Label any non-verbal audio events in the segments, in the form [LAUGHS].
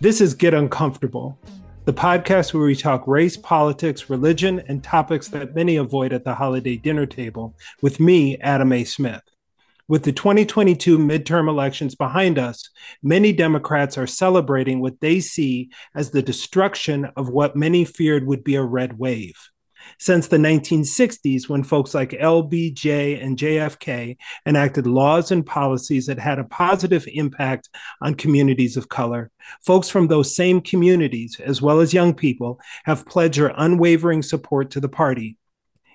This is Get Uncomfortable, the podcast where we talk race, politics, religion, and topics that many avoid at the holiday dinner table with me, Adam A. Smith. With the 2022 midterm elections behind us, many Democrats are celebrating what they see as the destruction of what many feared would be a red wave since the 1960s when folks like LBJ and JFK enacted laws and policies that had a positive impact on communities of color. Folks from those same communities, as well as young people, have pledged their unwavering support to the party.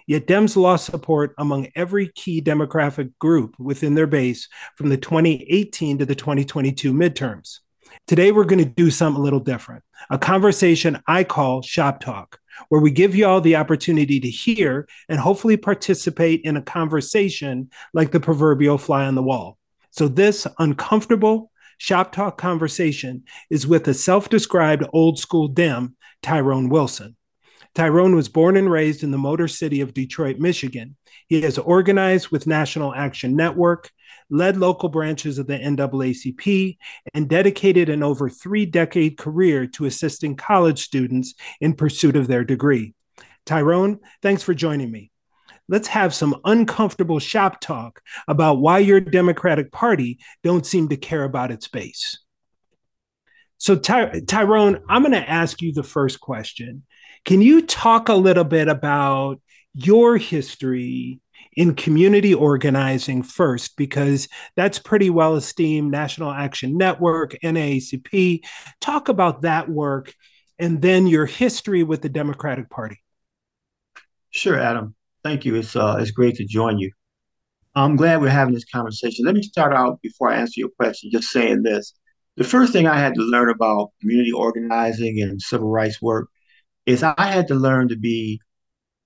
Yet Dems lost support among every key demographic group within their base from the 2018 to the 2022 midterms. Today, we're going to do something a little different a conversation I call Shop Talk where we give you all the opportunity to hear and hopefully participate in a conversation like the proverbial fly on the wall. So, this uncomfortable shop talk conversation is with a self described old school Dem, Tyrone Wilson. Tyrone was born and raised in the Motor City of Detroit, Michigan. He has organized with National Action Network, led local branches of the NAACP, and dedicated an over three decade career to assisting college students in pursuit of their degree. Tyrone, thanks for joining me. Let's have some uncomfortable shop talk about why your Democratic Party don't seem to care about its base. So, Ty- Tyrone, I'm going to ask you the first question. Can you talk a little bit about your history in community organizing first, because that's pretty well esteemed. National Action Network, NAACP. Talk about that work and then your history with the Democratic Party. Sure, Adam. Thank you. It's uh, it's great to join you. I'm glad we're having this conversation. Let me start out before I answer your question, just saying this. The first thing I had to learn about community organizing and civil rights work is I had to learn to be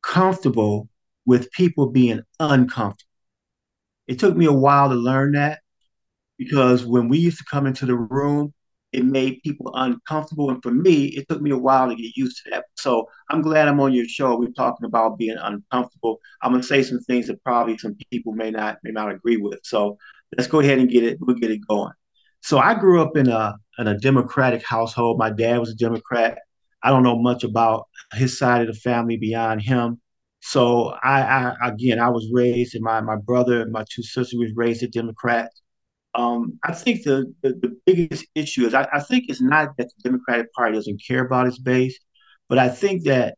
comfortable with people being uncomfortable. It took me a while to learn that because when we used to come into the room, it made people uncomfortable. And for me, it took me a while to get used to that. So I'm glad I'm on your show. We're talking about being uncomfortable. I'm gonna say some things that probably some people may not may not agree with. So let's go ahead and get it, we'll get it going. So I grew up in a in a Democratic household. My dad was a Democrat. I don't know much about his side of the family beyond him. So I, I again, I was raised, and my my brother and my two sisters was raised a Democrat. Um, I think the, the, the biggest issue is I, I think it's not that the Democratic Party doesn't care about its base, but I think that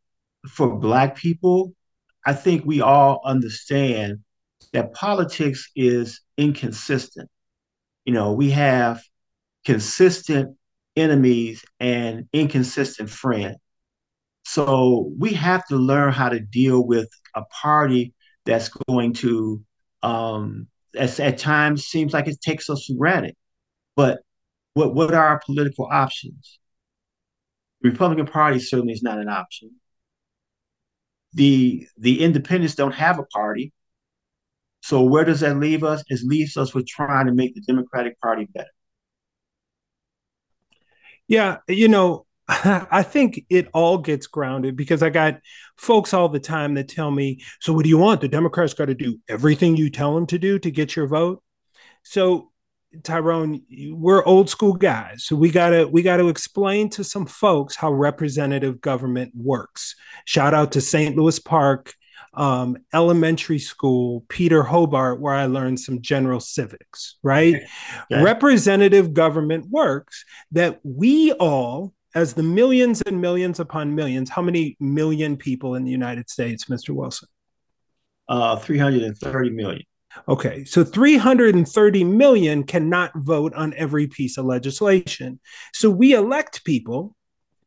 for Black people, I think we all understand that politics is inconsistent. You know, we have consistent enemies and inconsistent friends. So we have to learn how to deal with a party that's going to, um, as, at times, seems like it takes us for granted. But what what are our political options? The Republican Party certainly is not an option. The the independents don't have a party. So where does that leave us? It leaves us with trying to make the Democratic Party better. Yeah, you know, [LAUGHS] I think it all gets grounded because I got folks all the time that tell me, so what do you want? The Democrats got to do everything you tell them to do to get your vote. So Tyrone, we're old school guys. So we gotta we gotta explain to some folks how representative government works. Shout out to St. Louis Park um, elementary school, Peter Hobart, where I learned some general civics, right? Okay. Representative government works that we all as the millions and millions upon millions, how many million people in the United States, Mr. Wilson? Uh, 330 million. Okay, so 330 million cannot vote on every piece of legislation. So we elect people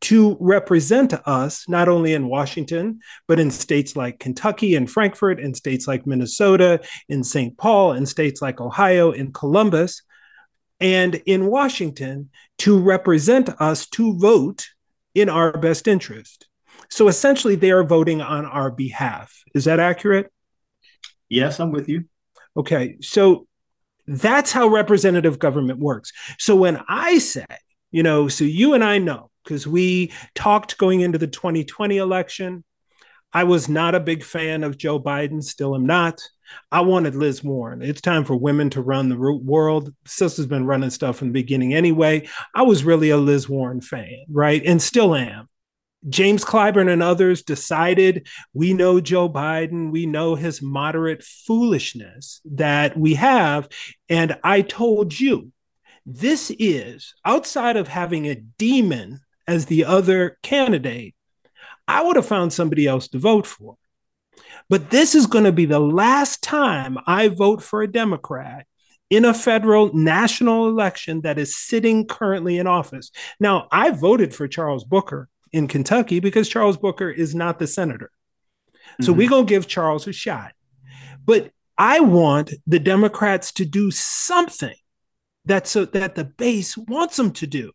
to represent us, not only in Washington, but in states like Kentucky and Frankfort, in states like Minnesota, in St. Paul, in states like Ohio, in Columbus and in Washington to represent us to vote in our best interest. So essentially, they are voting on our behalf. Is that accurate? Yes, I'm with you. Okay. So that's how representative government works. So when I say, you know, so you and I know, because we talked going into the 2020 election, I was not a big fan of Joe Biden, still am not. I wanted Liz Warren. It's time for women to run the world. Sister's been running stuff from the beginning anyway. I was really a Liz Warren fan, right? And still am. James Clyburn and others decided we know Joe Biden, we know his moderate foolishness that we have. And I told you, this is outside of having a demon as the other candidate, I would have found somebody else to vote for. But this is going to be the last time I vote for a Democrat in a federal national election that is sitting currently in office. Now, I voted for Charles Booker in Kentucky because Charles Booker is not the senator. So mm-hmm. we're going to give Charles a shot. But I want the Democrats to do something that so that the base wants them to do,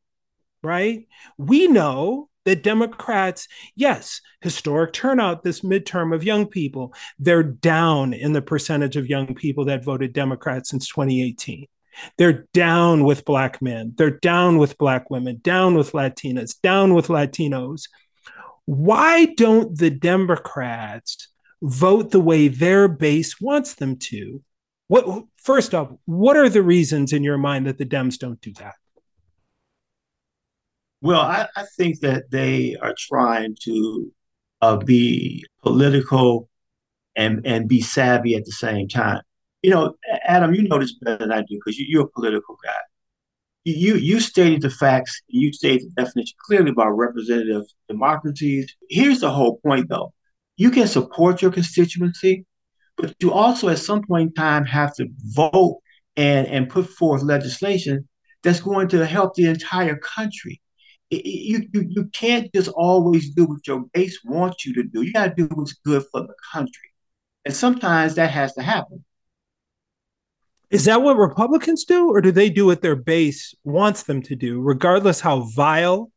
right? We know that Democrats, yes, historic turnout this midterm of young people, they're down in the percentage of young people that voted Democrat since 2018. They're down with Black men, they're down with Black women, down with Latinas, down with Latinos. Why don't the Democrats vote the way their base wants them to? What first off, what are the reasons in your mind that the Dems don't do that? Well, I, I think that they are trying to uh, be political and and be savvy at the same time. You know, Adam, you know this better than I do because you, are a political guy. You you stated the facts. You stated the definition clearly about representative democracies. Here's the whole point, though. You can support your constituency, but you also, at some point in time, have to vote and and put forth legislation that's going to help the entire country you, you you can't just always do what your base wants you to do. You got to do what's good for the country, and sometimes that has to happen. Is that what Republicans do, or do they do what their base wants them to do, regardless how vile,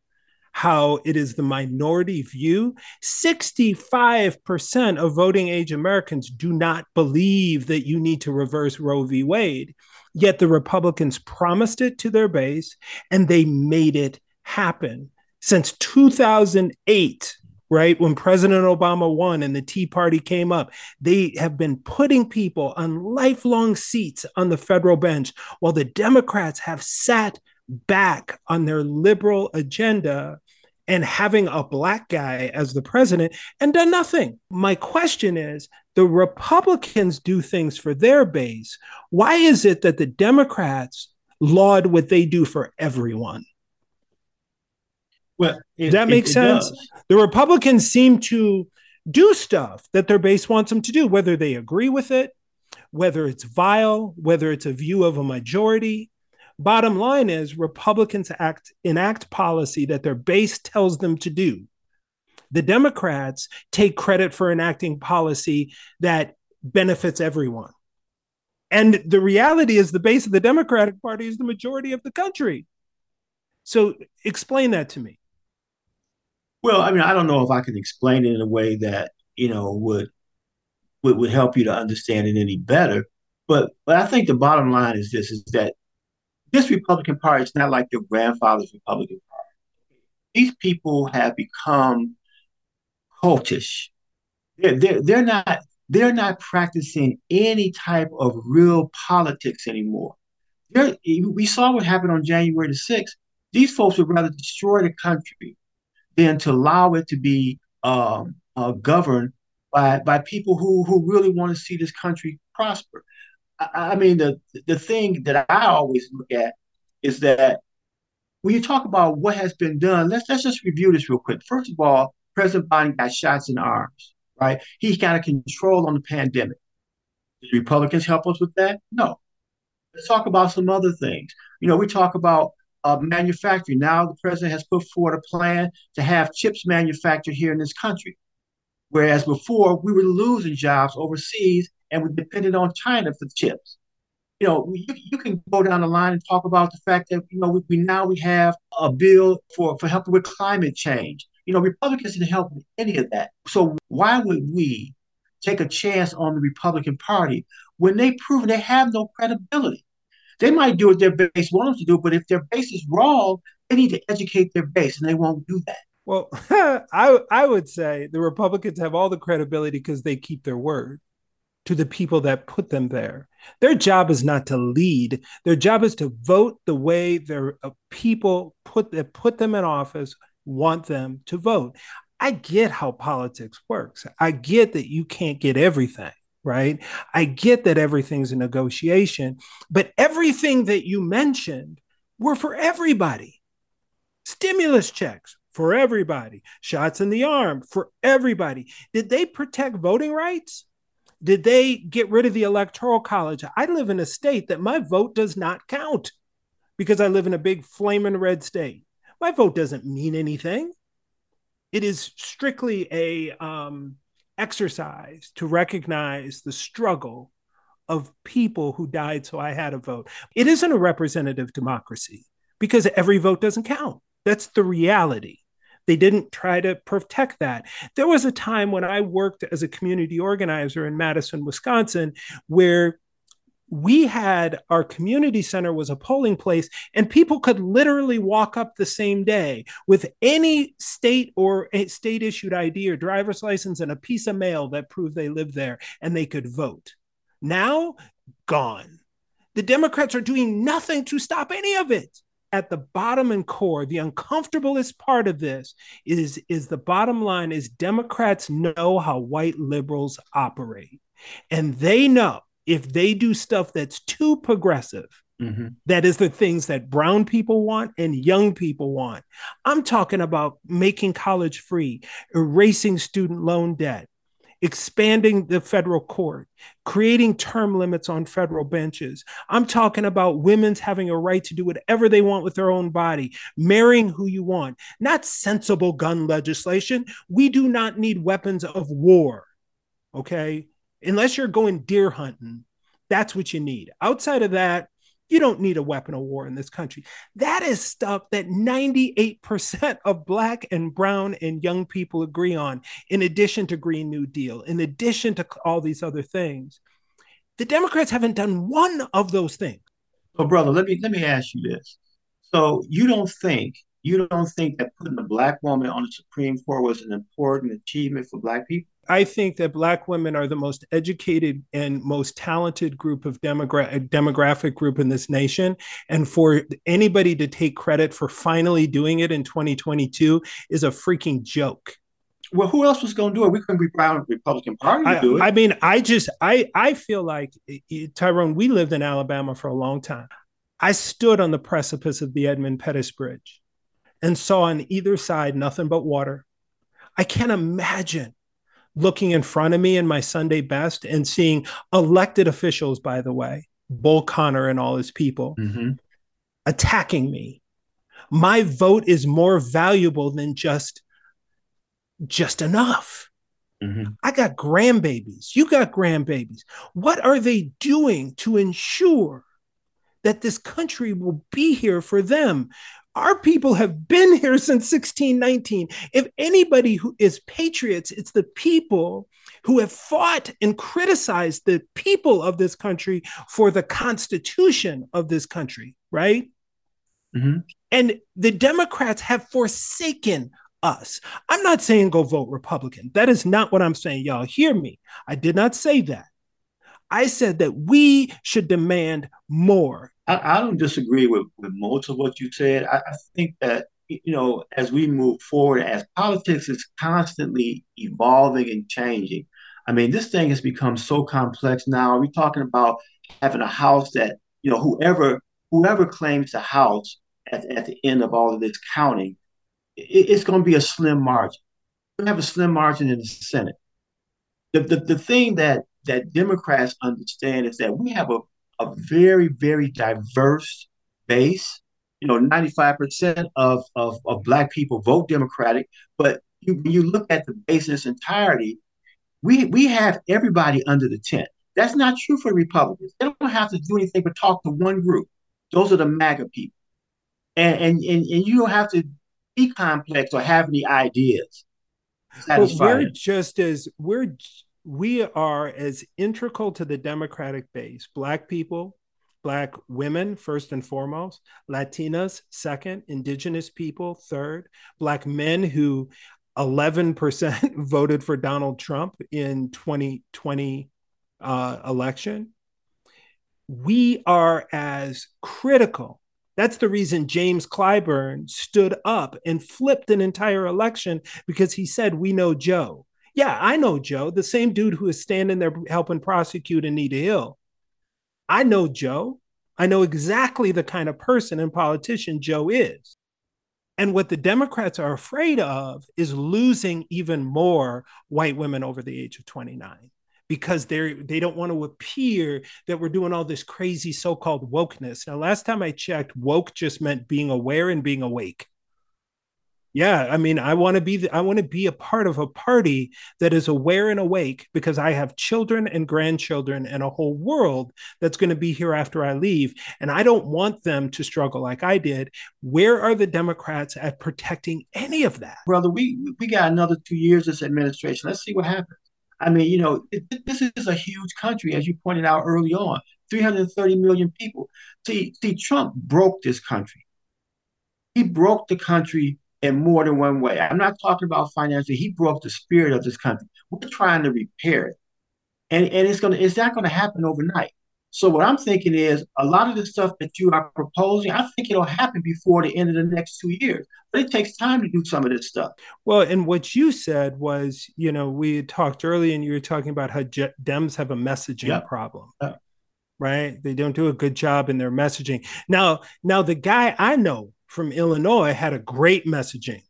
how it is the minority view? Sixty-five percent of voting age Americans do not believe that you need to reverse Roe v. Wade. Yet the Republicans promised it to their base, and they made it happen since 2008 right when president obama won and the tea party came up they have been putting people on lifelong seats on the federal bench while the democrats have sat back on their liberal agenda and having a black guy as the president and done nothing. My question is the Republicans do things for their base. Why is it that the Democrats laud what they do for everyone? Well, it, that makes sense. Does. The Republicans seem to do stuff that their base wants them to do, whether they agree with it, whether it's vile, whether it's a view of a majority. Bottom line is Republicans act enact policy that their base tells them to do. The Democrats take credit for enacting policy that benefits everyone. And the reality is the base of the Democratic Party is the majority of the country. So explain that to me. Well, I mean, I don't know if I can explain it in a way that you know would would, would help you to understand it any better. But but I think the bottom line is this: is that this Republican Party is not like your grandfather's Republican Party. These people have become cultish. They're, they're, they're not they're not practicing any type of real politics anymore. They're, we saw what happened on January the 6th. These folks would rather destroy the country than to allow it to be um, uh, governed by by people who who really want to see this country prosper. I, I, mean, the the thing that I always look at is that when you talk about what has been done, let's let's just review this real quick. First of all, President Biden got shots in arms, right? He's got a control on the pandemic. Did Republicans help us with that? No. Let's talk about some other things. You know, we talk about of manufacturing. Now the president has put forward a plan to have chips manufactured here in this country. Whereas before we were losing jobs overseas and we depended on China for chips. You know, you, you can go down the line and talk about the fact that, you know, we, we now we have a bill for, for helping with climate change. You know, Republicans didn't help with any of that. So why would we take a chance on the Republican Party when they prove they have no credibility? They might do what their base wants to do, but if their base is wrong, they need to educate their base, and they won't do that. Well, [LAUGHS] I I would say the Republicans have all the credibility because they keep their word. to the people that put them there. Their job is not to lead. Their job is to vote the way their uh, people put that put them in office want them to vote. I get how politics works. I get that you can't get everything, right? I get that everything's a negotiation, but everything that you mentioned were for everybody. Stimulus checks for everybody, shots in the arm for everybody. Did they protect voting rights? Did they get rid of the electoral college? I live in a state that my vote does not count because I live in a big flaming red state. My vote doesn't mean anything it is strictly a um, exercise to recognize the struggle of people who died so I had a vote. It isn't a representative democracy because every vote doesn't count. That's the reality. They didn't try to protect that. There was a time when I worked as a community organizer in Madison, Wisconsin, where we had our community center was a polling place and people could literally walk up the same day with any state or state issued id or driver's license and a piece of mail that proved they lived there and they could vote. Now gone. The democrats are doing nothing to stop any of it. At the bottom and core the uncomfortablest part of this is is the bottom line is democrats know how white liberals operate and they know if they do stuff that's too progressive, mm-hmm. that is the things that brown people want and young people want. I'm talking about making college free, erasing student loan debt, expanding the federal court, creating term limits on federal benches. I'm talking about women's having a right to do whatever they want with their own body, marrying who you want, not sensible gun legislation. We do not need weapons of war. Okay unless you're going deer hunting, that's what you need. Outside of that, you don't need a weapon of war in this country. That is stuff that 98% of Black and Brown and young people agree on, in addition to Green New Deal, in addition to all these other things. The Democrats haven't done one of those things. So, brother, let me let me ask you this. So you don't think you don't think that putting a black woman on the Supreme Court was an important achievement for black people? I think that Black women are the most educated and most talented group of demogra- demographic group in this nation. And for anybody to take credit for finally doing it in 2022 is a freaking joke. Well, who else was going to do it? We couldn't be proud of the Republican Party to I, do it. I mean, I just, I, I feel like Tyrone. We lived in Alabama for a long time. I stood on the precipice of the Edmund Pettus Bridge and saw on either side nothing but water. I can't imagine looking in front of me in my Sunday best and seeing elected officials, by the way, Bull Connor and all his people, mm-hmm. attacking me. My vote is more valuable than just just enough. Mm-hmm. I got grandbabies. You got grandbabies. What are they doing to ensure that this country will be here for them? Our people have been here since 1619. If anybody who is patriots, it's the people who have fought and criticized the people of this country for the constitution of this country, right? Mm-hmm. And the Democrats have forsaken us. I'm not saying go vote Republican. That is not what I'm saying. Y'all hear me. I did not say that. I said that we should demand more I, I don't disagree with, with most of what you said. I, I think that you know, as we move forward, as politics is constantly evolving and changing. I mean, this thing has become so complex now. We're talking about having a house that, you know, whoever whoever claims the house at, at the end of all of this counting, it, it's going to be a slim margin. We have a slim margin in the Senate. The, the, the thing that that Democrats understand is that we have a a very, very diverse base. You know, 95% of, of, of Black people vote Democratic, but you, when you look at the base in its entirety, we, we have everybody under the tent. That's not true for Republicans. They don't have to do anything but talk to one group. Those are the MAGA people. And, and, and, and you don't have to be complex or have any ideas. Well, we're just as we're we are as integral to the Democratic base Black people, Black women, first and foremost, Latinas, second, Indigenous people, third, Black men who 11% [LAUGHS] voted for Donald Trump in 2020 uh, election, we are as critical. That's the reason James Clyburn stood up and flipped an entire election because he said, We know Joe. Yeah, I know Joe, the same dude who is standing there helping prosecute Anita Hill. I know Joe. I know exactly the kind of person and politician Joe is. And what the Democrats are afraid of is losing even more white women over the age of 29 because they're they don't want to appear that we're doing all this crazy so-called wokeness. Now last time I checked woke just meant being aware and being awake yeah i mean i want to be the, i want to be a part of a party that is aware and awake because i have children and grandchildren and a whole world that's going to be here after i leave and i don't want them to struggle like i did. Where are the democrats at protecting any of that? Brother we we got another two years this administration. Let's see what happens. I mean you know it, this is a huge country as you pointed out early on 330 million people. See see trump broke this country. He broke the country in more than one way. I'm not talking about financially. He broke the spirit of this country. We're trying to repair it. And, and it's gonna it's not gonna happen overnight. So what I'm thinking is a lot of the stuff that you are proposing, I think it'll happen before the end of the next two years. But it takes time to do some of this stuff. Well, and what you said was, you know, we talked earlier, and you were talking about how Dems have a messaging yep. problem. Yep. Right? They don't do a good job in their messaging. Now, now the guy I know from Illinois had a great messaging.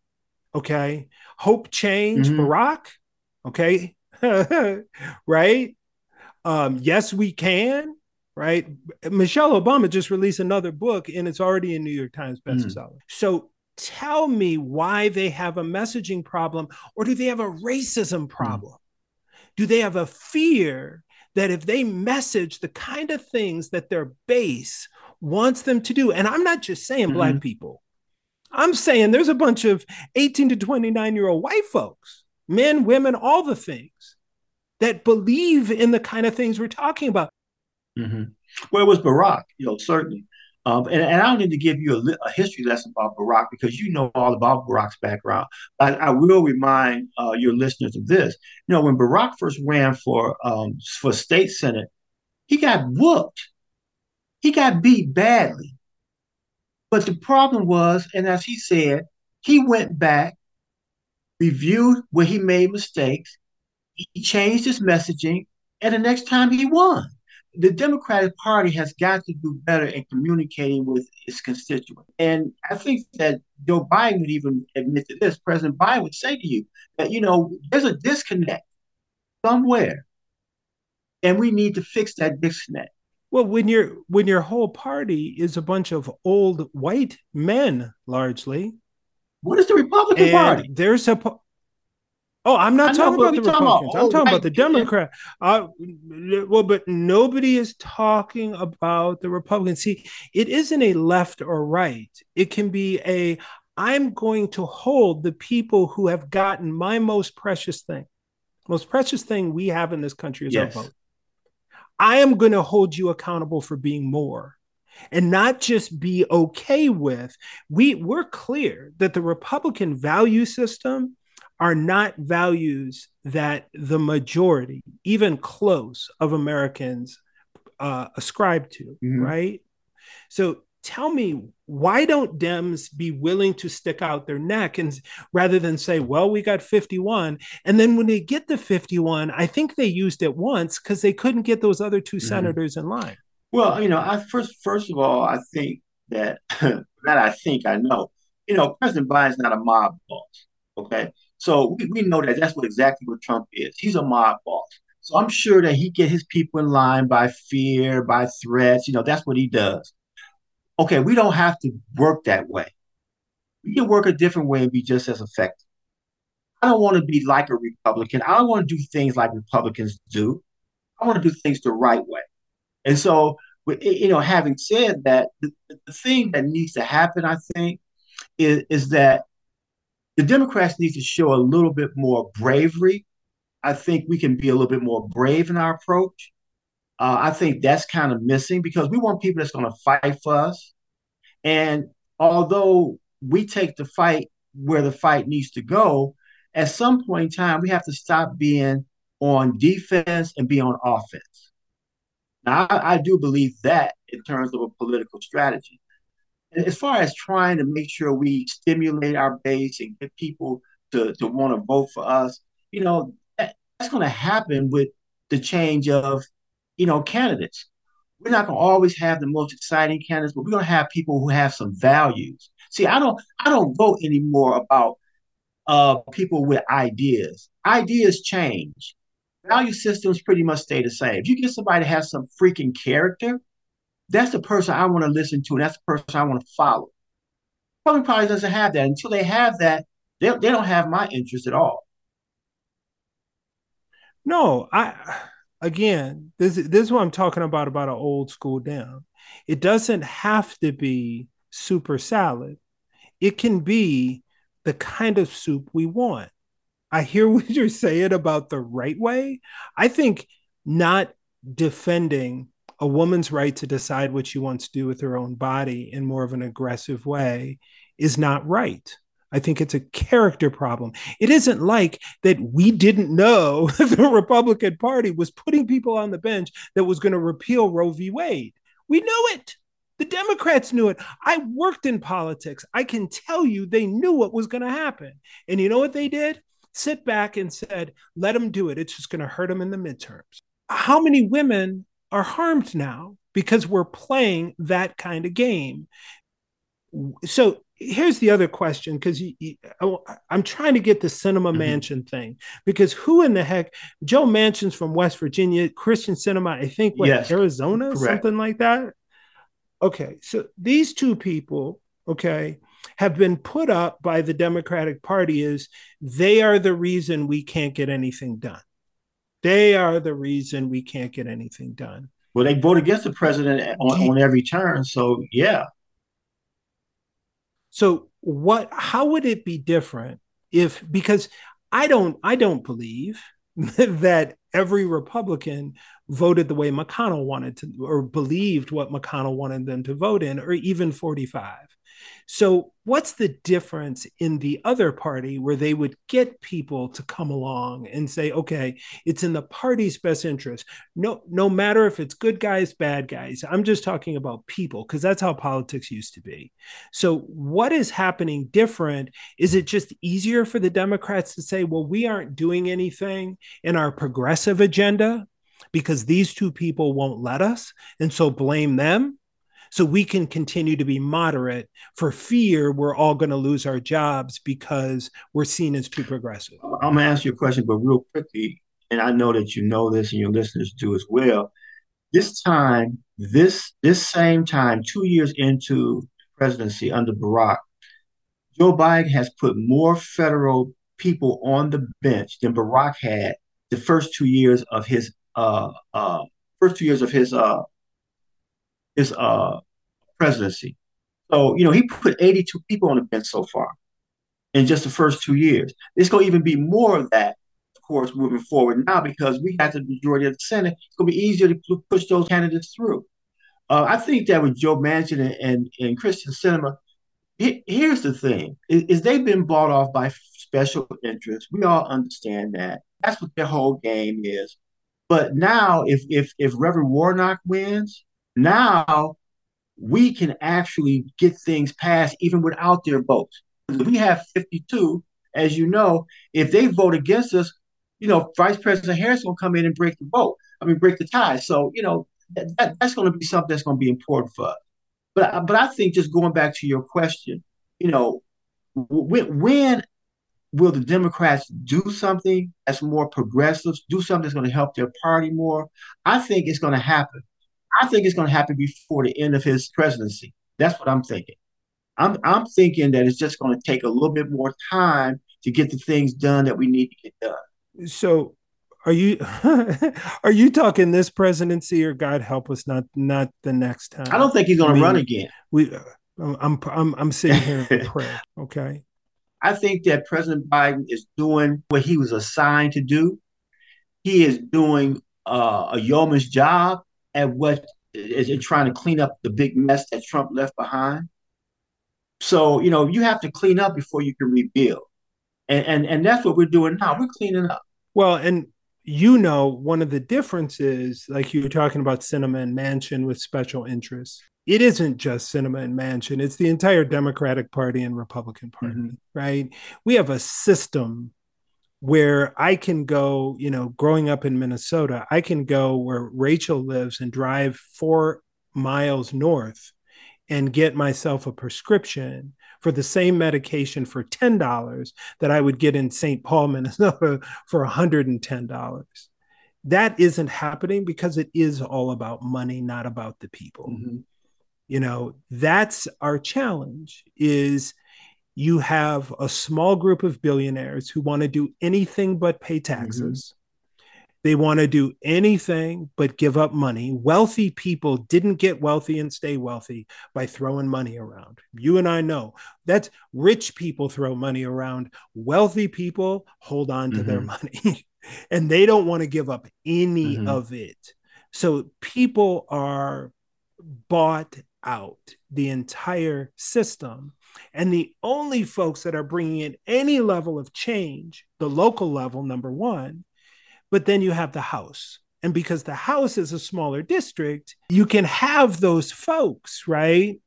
Okay. Hope change, mm-hmm. Barack. Okay. [LAUGHS] right. Um, yes, we can. Right. Michelle Obama just released another book and it's already in New York Times mm. bestseller. Mm. So tell me why they have a messaging problem or do they have a racism mm. problem? Mm. Do they have a fear that if they message the kind of things that their base wants them to do. And I'm not just saying mm-hmm. black people. I'm saying there's a bunch of 18 to 29 year old white folks, men, women, all the things that believe in the kind of things we're talking about. Mm-hmm. Well, it was Barack, you know, certainly. Um, and, and, I don't need to give you a, a, history lesson about Barack because you know all about Barack's background. But I will remind uh, your listeners of this. You know, when Barack first ran for um, for state senate, he got whooped he got beat badly. But the problem was, and as he said, he went back, reviewed where he made mistakes, he changed his messaging, and the next time he won. The Democratic Party has got to do better in communicating with its constituents. And I think that Joe Biden would even admit to this. President Biden would say to you that, you know, there's a disconnect somewhere, and we need to fix that disconnect. Well, when your when your whole party is a bunch of old white men, largely. What is the Republican Party? There's a. Oh, I'm not talking about the Republicans. About I'm talking about the Democrat. Uh, well, but nobody is talking about the Republicans. See, it isn't a left or right. It can be a. I'm going to hold the people who have gotten my most precious thing. Most precious thing we have in this country is yes. our vote. I am going to hold you accountable for being more and not just be okay with we we're clear that the republican value system are not values that the majority even close of americans uh, ascribe to mm-hmm. right so tell me why don't dems be willing to stick out their neck and rather than say well we got 51 and then when they get the 51 i think they used it once because they couldn't get those other 2 mm-hmm. senators in line. Well you know i first first of all i think that [LAUGHS] that i think i know you know president biden's not a mob boss okay? So we, we know that that's what exactly what trump is. He's a mob boss. So i'm sure that he get his people in line by fear by threats you know that's what he does okay, we don't have to work that way. We can work a different way and be just as effective. I don't want to be like a Republican. I don't want to do things like Republicans do. I want to do things the right way. And so, you know, having said that, the, the thing that needs to happen, I think, is, is that the Democrats need to show a little bit more bravery. I think we can be a little bit more brave in our approach. Uh, I think that's kind of missing because we want people that's going to fight for us. And although we take the fight where the fight needs to go, at some point in time, we have to stop being on defense and be on offense. Now, I, I do believe that in terms of a political strategy. And as far as trying to make sure we stimulate our base and get people to, to want to vote for us, you know, that, that's going to happen with the change of, you know, candidates. We're not going to always have the most exciting candidates, but we're going to have people who have some values. See, I don't, I don't vote anymore about uh, people with ideas. Ideas change. Value systems pretty much stay the same. If you get somebody that has some freaking character, that's the person I want to listen to, and that's the person I want to follow. Public Party doesn't have that. Until they have that, they, they don't have my interest at all. No, I again, this this is what I'm talking about about an old school down. It doesn't have to be super salad. It can be the kind of soup we want. I hear [LAUGHS] what you're saying about the right way. I think not defending a woman's right to decide what she wants to do with her own body in more of an aggressive way is not right. I think it's a character problem. It isn't like that we didn't know [LAUGHS] the Republican Party was putting people on the bench that was going to repeal Roe v. Wade. We knew it. The Democrats knew it. I worked in politics. I can tell you they knew what was going to happen. And you know what they did? Sit back and said, let them do it. It's just going to hurt them in the midterms. How many women are harmed now because we're playing that kind of game? So here's the other question because I'm trying to get the Sinema mm-hmm. Manchin thing because who in the heck Joe Manchin's from West Virginia, Kyrsten Sinema I think what yes, Arizona, correct. something like that. Okay, so these two people, okay, have been put up by the Democratic Party as they are the reason we can't get anything done. They are the reason we can't get anything done. Well, they vote against the president on, on every turn, so yeah. So what? How would it be different if because I don't I don't believe [LAUGHS] that every Republican voted the way McConnell wanted to, or believed what McConnell wanted them to vote in, or even 45. So, what's the difference in the other party where they would get people to come along and say, okay, it's in the party's best interest? No, no matter if it's good guys, bad guys. I'm just talking about people because that's how politics used to be. So, what is happening different? Is it just easier for the Democrats to say, well, we aren't doing anything in our progressive agenda? Because these two people won't let us. And so blame them so we can continue to be moderate for fear we're all going to lose our jobs because we're seen as too progressive. I'm going to ask you a question, but real quickly, and I know that you know this and your listeners do as well. This time, this this same time, two years into presidency under Barack, Joe Biden has put more federal people on the bench than Barack had the first two years of his uh, uh, first two years of his uh, his uh, presidency. So, you know, he put 82 people on the bench so far in just the first two years. It's going to even be more of that, of course, moving forward now because we have the majority of the Senate. It's going to be easier to push those candidates through. Uh, I think that with Joe Manchin and, and, and Sinema, he, here's the thing, is, is they've been bought off by special interests. We all understand that. That's what their whole game is. But now, if if if Reverend Warnock wins, now we can actually get things passed even without their votes. We have 52, as you know. If they vote against us, you know, Vice President Harris will come in and break the vote. I mean, break the tie. So, you know, that, that, that's going to be something that's going to be important for us. But, but I think just going back to your question, you know, when, when will the Democrats do something that's more progressive, do something that's going to help their party more? I think it's going to happen. I think it's going to happen before the end of his presidency. That's what I'm thinking. I'm I'm thinking that it's just going to take a little bit more time to get the things done that we need to get done. So, are you [LAUGHS] are you talking this presidency or God help us not not the next time? I don't think he's going to I mean, run again. We, I'm I'm I'm sitting here in prayer. [LAUGHS] Okay. I think that President Biden is doing what he was assigned to do. He is doing uh, a yeoman's job at what is it trying to clean up the big mess that Trump left behind. So, you know, you have to clean up before you can rebuild. And and, and that's what we're doing now. We're cleaning up. Well, and you know, one of the differences, like you were talking about Sinema and Manchin with special interests, it isn't just Sinema and Manchin, it's the entire Democratic Party and Republican Party, mm-hmm. right? We have a system where I can go, you know, growing up in Minnesota, I can go where Rachel lives and drive four miles north and get myself a prescription for the same medication for $10 that I would get in St. Paul, [LAUGHS] Minnesota for $110. That isn't happening because it is all about money, not about the people. Mm-hmm. You know, that's our challenge is you have a small group of billionaires who want to do anything but pay mm-hmm. taxes. Mm-hmm. They want to do anything but give up money. Wealthy people didn't get wealthy and stay wealthy by throwing money around. You and I know that's rich people throw money around. Wealthy people hold on to mm-hmm. their money [LAUGHS] and they don't want to give up any mm-hmm. of it. So people are bought out the entire system. And the only folks that are bringing in any level of change, the local level, number one, but then you have the House. And because the House is a smaller district, you can have those folks, right?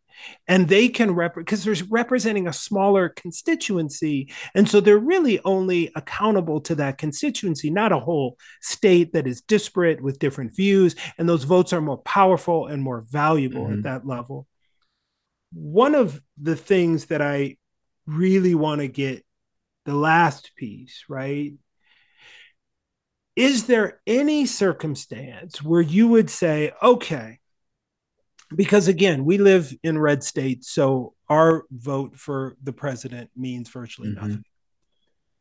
And they can rep because they're representing a smaller constituency. And so they're really only accountable to that constituency, not a whole state that is disparate with different views. And those votes are more powerful and more valuable mm-hmm. at that level. One of the things that I really want to get the last piece, right, is there any circumstance where you would say, okay, because again, we live in red states, so our vote for the president means virtually mm-hmm. nothing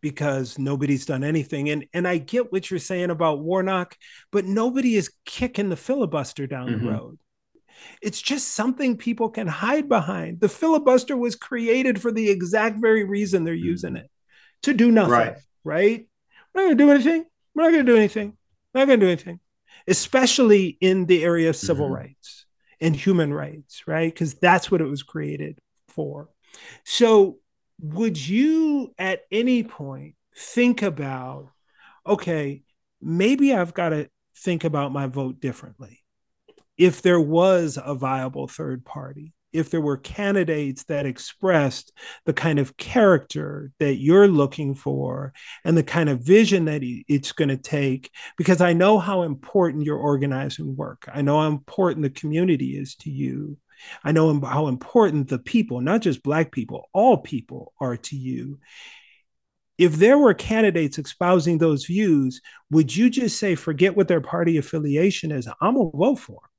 because nobody's done anything. And and I get what you're saying about Warnock, but nobody is kicking the filibuster down mm-hmm. the road. It's just something people can hide behind. The filibuster was created for the exact very reason they're mm-hmm. using it to do nothing, right? right? We're not going to do anything. We're not going to do anything. We're Not going to do anything, especially in the area of civil mm-hmm. rights and human rights, right? Because that's what it was created for. So, would you at any point think about, okay, maybe I've got to think about my vote differently? If there was a viable third party, if there were candidates that expressed the kind of character that you're looking for and the kind of vision that it's going to take because i know how important your organizing work i know how important the community is to you i know how important the people not just black people all people are to you. If there were candidates espousing those views would you just say forget what their party affiliation is i'm gonna vote for them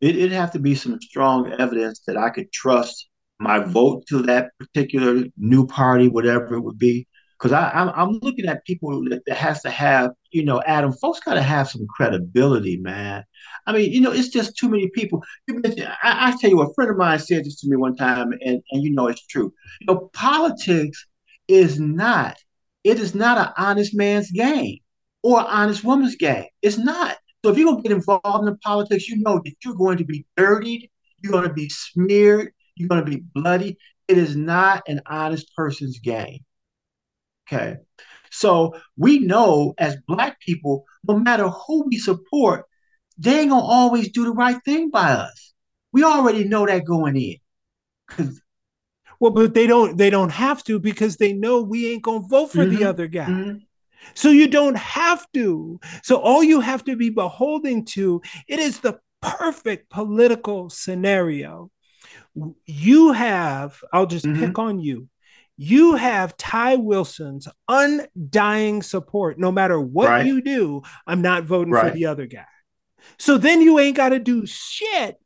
it, it'd have to be some strong evidence that I could trust my vote to that particular new party, whatever it would be. Because I'm, I'm looking at people that, that has to have, you know, Adam, folks got to have some credibility, man. I mean, you know, it's just too many people. I, I tell you, a friend of mine said this to me one time, and, and you know, it's true. You know, politics is not, it is not an honest man's game or honest woman's game. It's not. So if you're going to get involved in politics, you know that you're going to be dirtied, you're going to be smeared, you're going to be bloody. It is not an honest person's game. Okay. So we know as Black people, no matter who we support, they ain't going to always do the right thing by us. We already know that going in. Well, but they don't they don't have to because they know we ain't gonna vote for mm-hmm, the other guy. Mm-hmm. So you don't have to. So all you have to be beholding to, it is the perfect political scenario. You have, I'll just mm-hmm. pick on you. You have Ty Wilson's undying support. No matter what right. you do, I'm not voting right. for the other guy. So then you ain't got to do shit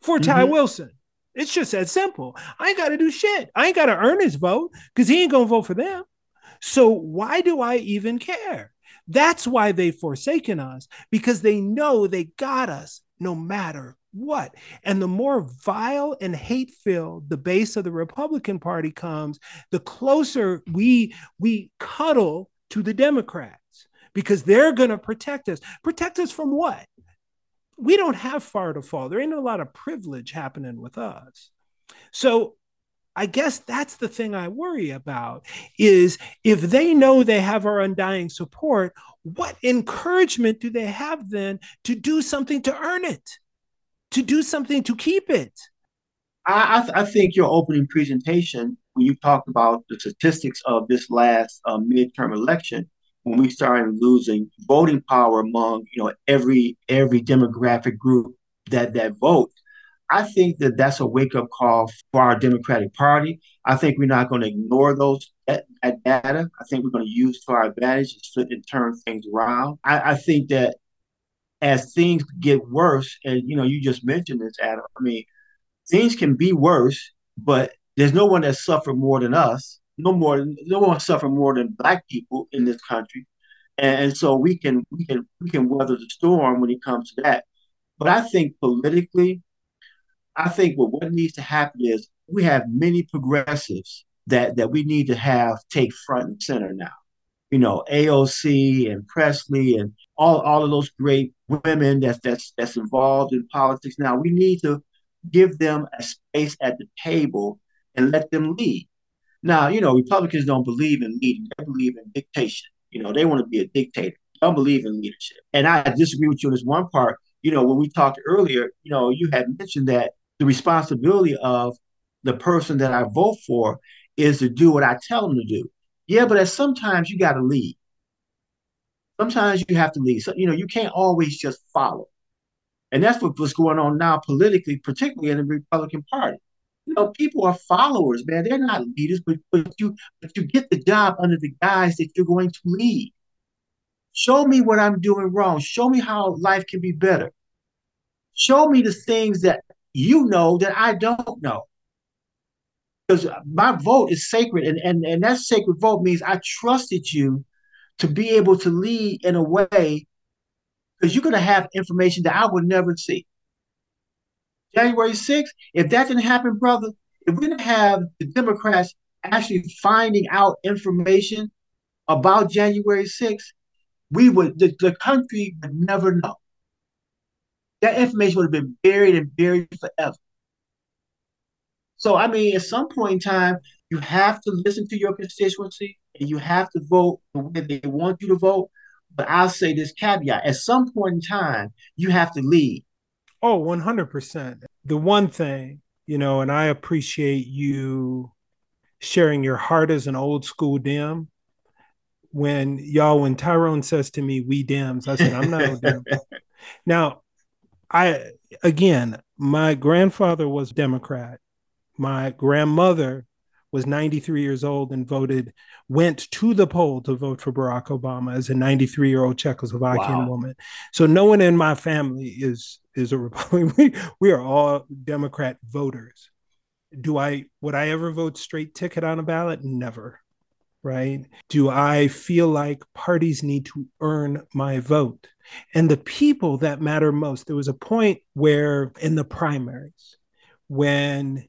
for mm-hmm. Ty Wilson. It's just that simple. I ain't got to do shit. I ain't got to earn his vote because he ain't going to vote for them. So why do I even care? That's why they've forsaken us because they know they got us no matter what. And the more vile and hate filled the base of the Republican Party comes, the closer we we cuddle to the Democrats because they're going to protect us. Protect us from what? We don't have far to fall. There ain't a lot of privilege happening with us. So I guess that's the thing I worry about is if they know they have our undying support, what encouragement do they have then to do something to earn it, to do something to keep it? I, I, th- I think your opening presentation, when you talked about the statistics of this last uh, midterm election, when we started losing voting power among you know every every demographic group that that vote, I think that that's a wake up call for our Democratic Party. I think we're not going to ignore those that, data. I think we're going to use to our advantage and, and turn things around. I, I think that as things get worse, and you know, you just mentioned this, Adam. I mean, things can be worse, but there's no one that suffered more than us. No more, no one suffered more than black people in this country, and, and so we can we can we can weather the storm when it comes to that. But I think politically, I think what what needs to happen is we have many progressives that that we need to have take front and center now. You know, AOC and Pressley and all, all of those great women that's that's that's involved in politics now. We need to give them a space at the table and let them lead. Now, you know, Republicans don't believe in leading, they believe in dictation. You know, they want to be a dictator. They don't believe in leadership. And I disagree with you on this one part. You know, when we talked earlier, you know, you had mentioned that the responsibility of the person that I vote for is to do what I tell them to do. Yeah, but at sometimes you got to lead. Sometimes you have to lead. So, you know, you can't always just follow. And that's what, what's going on now politically, particularly in the Republican Party. You know, people are followers, man. They're not leaders, but, but you but you get the job under the guise that you're going to lead. Show me what I'm doing wrong. Show me how life can be better. Show me the things that you know that I don't know. Because my vote is sacred, and, and, and that sacred vote means I trusted you to be able to lead in a way because you're going to have information that I would never see. January 6th, if that didn't happen, brother, if we didn't have the Democrats actually finding out information about January 6th, we would, the, the country would never know. That information would have been buried and buried forever. So, I mean, at some point in time, you have to listen to your constituency and you have to vote the way they want you to vote. But I'll say this caveat at some point in time, you have to lead. Oh, 100%. The one thing, you know, and I appreciate you sharing your heart as an old school Dem. When y'all, when Tyrone says to me, we Dems, I said, I'm not a Dem. [LAUGHS] now, I, again, my grandfather was Democrat. My grandmother was 93 years old and voted, went to the poll to vote for Barack Obama as a 93 year old Czechoslovakian wow. woman. So no one in my family is is a Republican. [LAUGHS] We, we are all Democrat voters. Do I would I ever vote straight ticket on a ballot? Never. Right? Do I feel like parties need to earn my vote? And the people that matter most, there was a point where in the primaries, when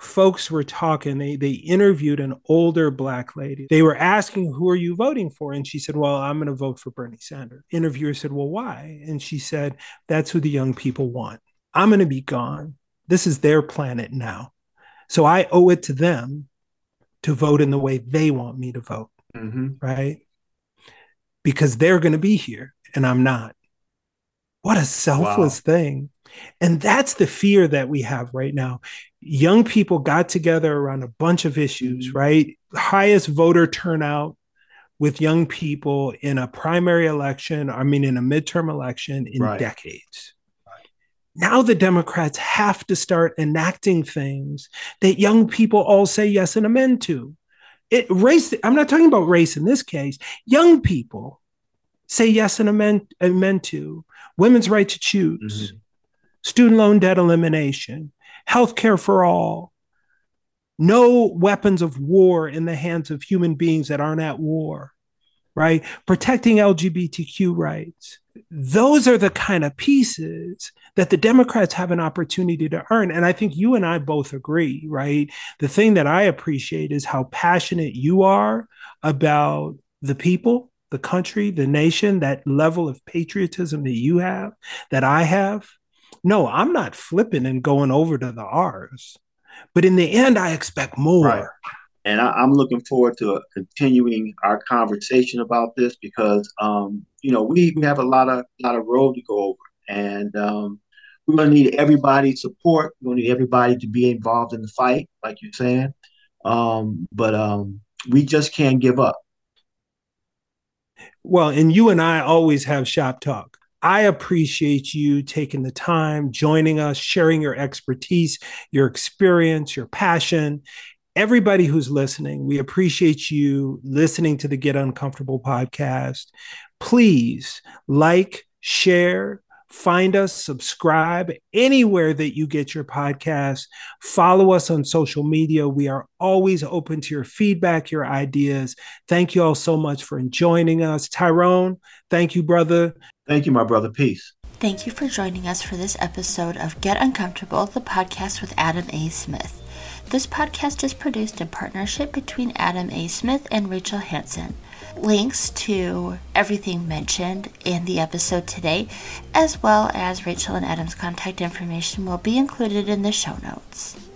folks were talking they they interviewed an older black lady. They were asking who are you voting for? And she said well i'm going to vote for bernie sanders. Interviewer said well why? And she said that's who the young people want. I'm going to be gone. This is their planet now. So i owe it to them to vote in the way they want me to vote. Mm-hmm. right? Because they're going to be here and i'm not what a selfless wow. thing and that's the fear that we have right now. Young people got together around a bunch of issues, mm-hmm. right? Highest voter turnout with young people in a primary election, I mean, in a midterm election in right. decades. Now the Democrats have to start enacting things that young people all say yes and amen to. It race. I'm not talking about race in this case. Young people say yes and amen, amen to women's right to choose, mm-hmm student loan debt elimination, health care for all, no weapons of war in the hands of human beings that aren't at war, right? Protecting LGBTQ rights. Those are the kind of pieces that the Democrats have an opportunity to earn. And I think you and I both agree, right? The thing that I appreciate is how passionate you are about the people, the country, the nation, that level of patriotism that you have, that I have no, I'm not flipping and going over to the R's. But in the end, I expect more. Right. And I, am looking forward to continuing our conversation about this because, um, you know, we, we have a lot of lot of road to go over, and um, we're going to need everybody's support. We're going to need everybody to be involved in the fight, like you're saying. Um, but um, we just can't give up. Well, and you and I always have shop talk. I appreciate you taking the time, joining us, sharing your expertise, your experience, your passion. Everybody who's listening, we appreciate you listening to the Get Uncomfortable podcast. Please like, share, Find us, subscribe anywhere that you get your podcast. Follow us on social media. We are always open to your feedback, your ideas. Thank you all so much for joining us. Tyrone, thank you, brother. Thank you, my brother. Peace. Thank you for joining us for this episode of Get Uncomfortable, the podcast with Adam A. Smith. This podcast is produced in partnership between Adam A. Smith and Rachel Hanson. Links to everything mentioned in the episode today, as well as Rachel and Adam's contact information, will be included in the show notes.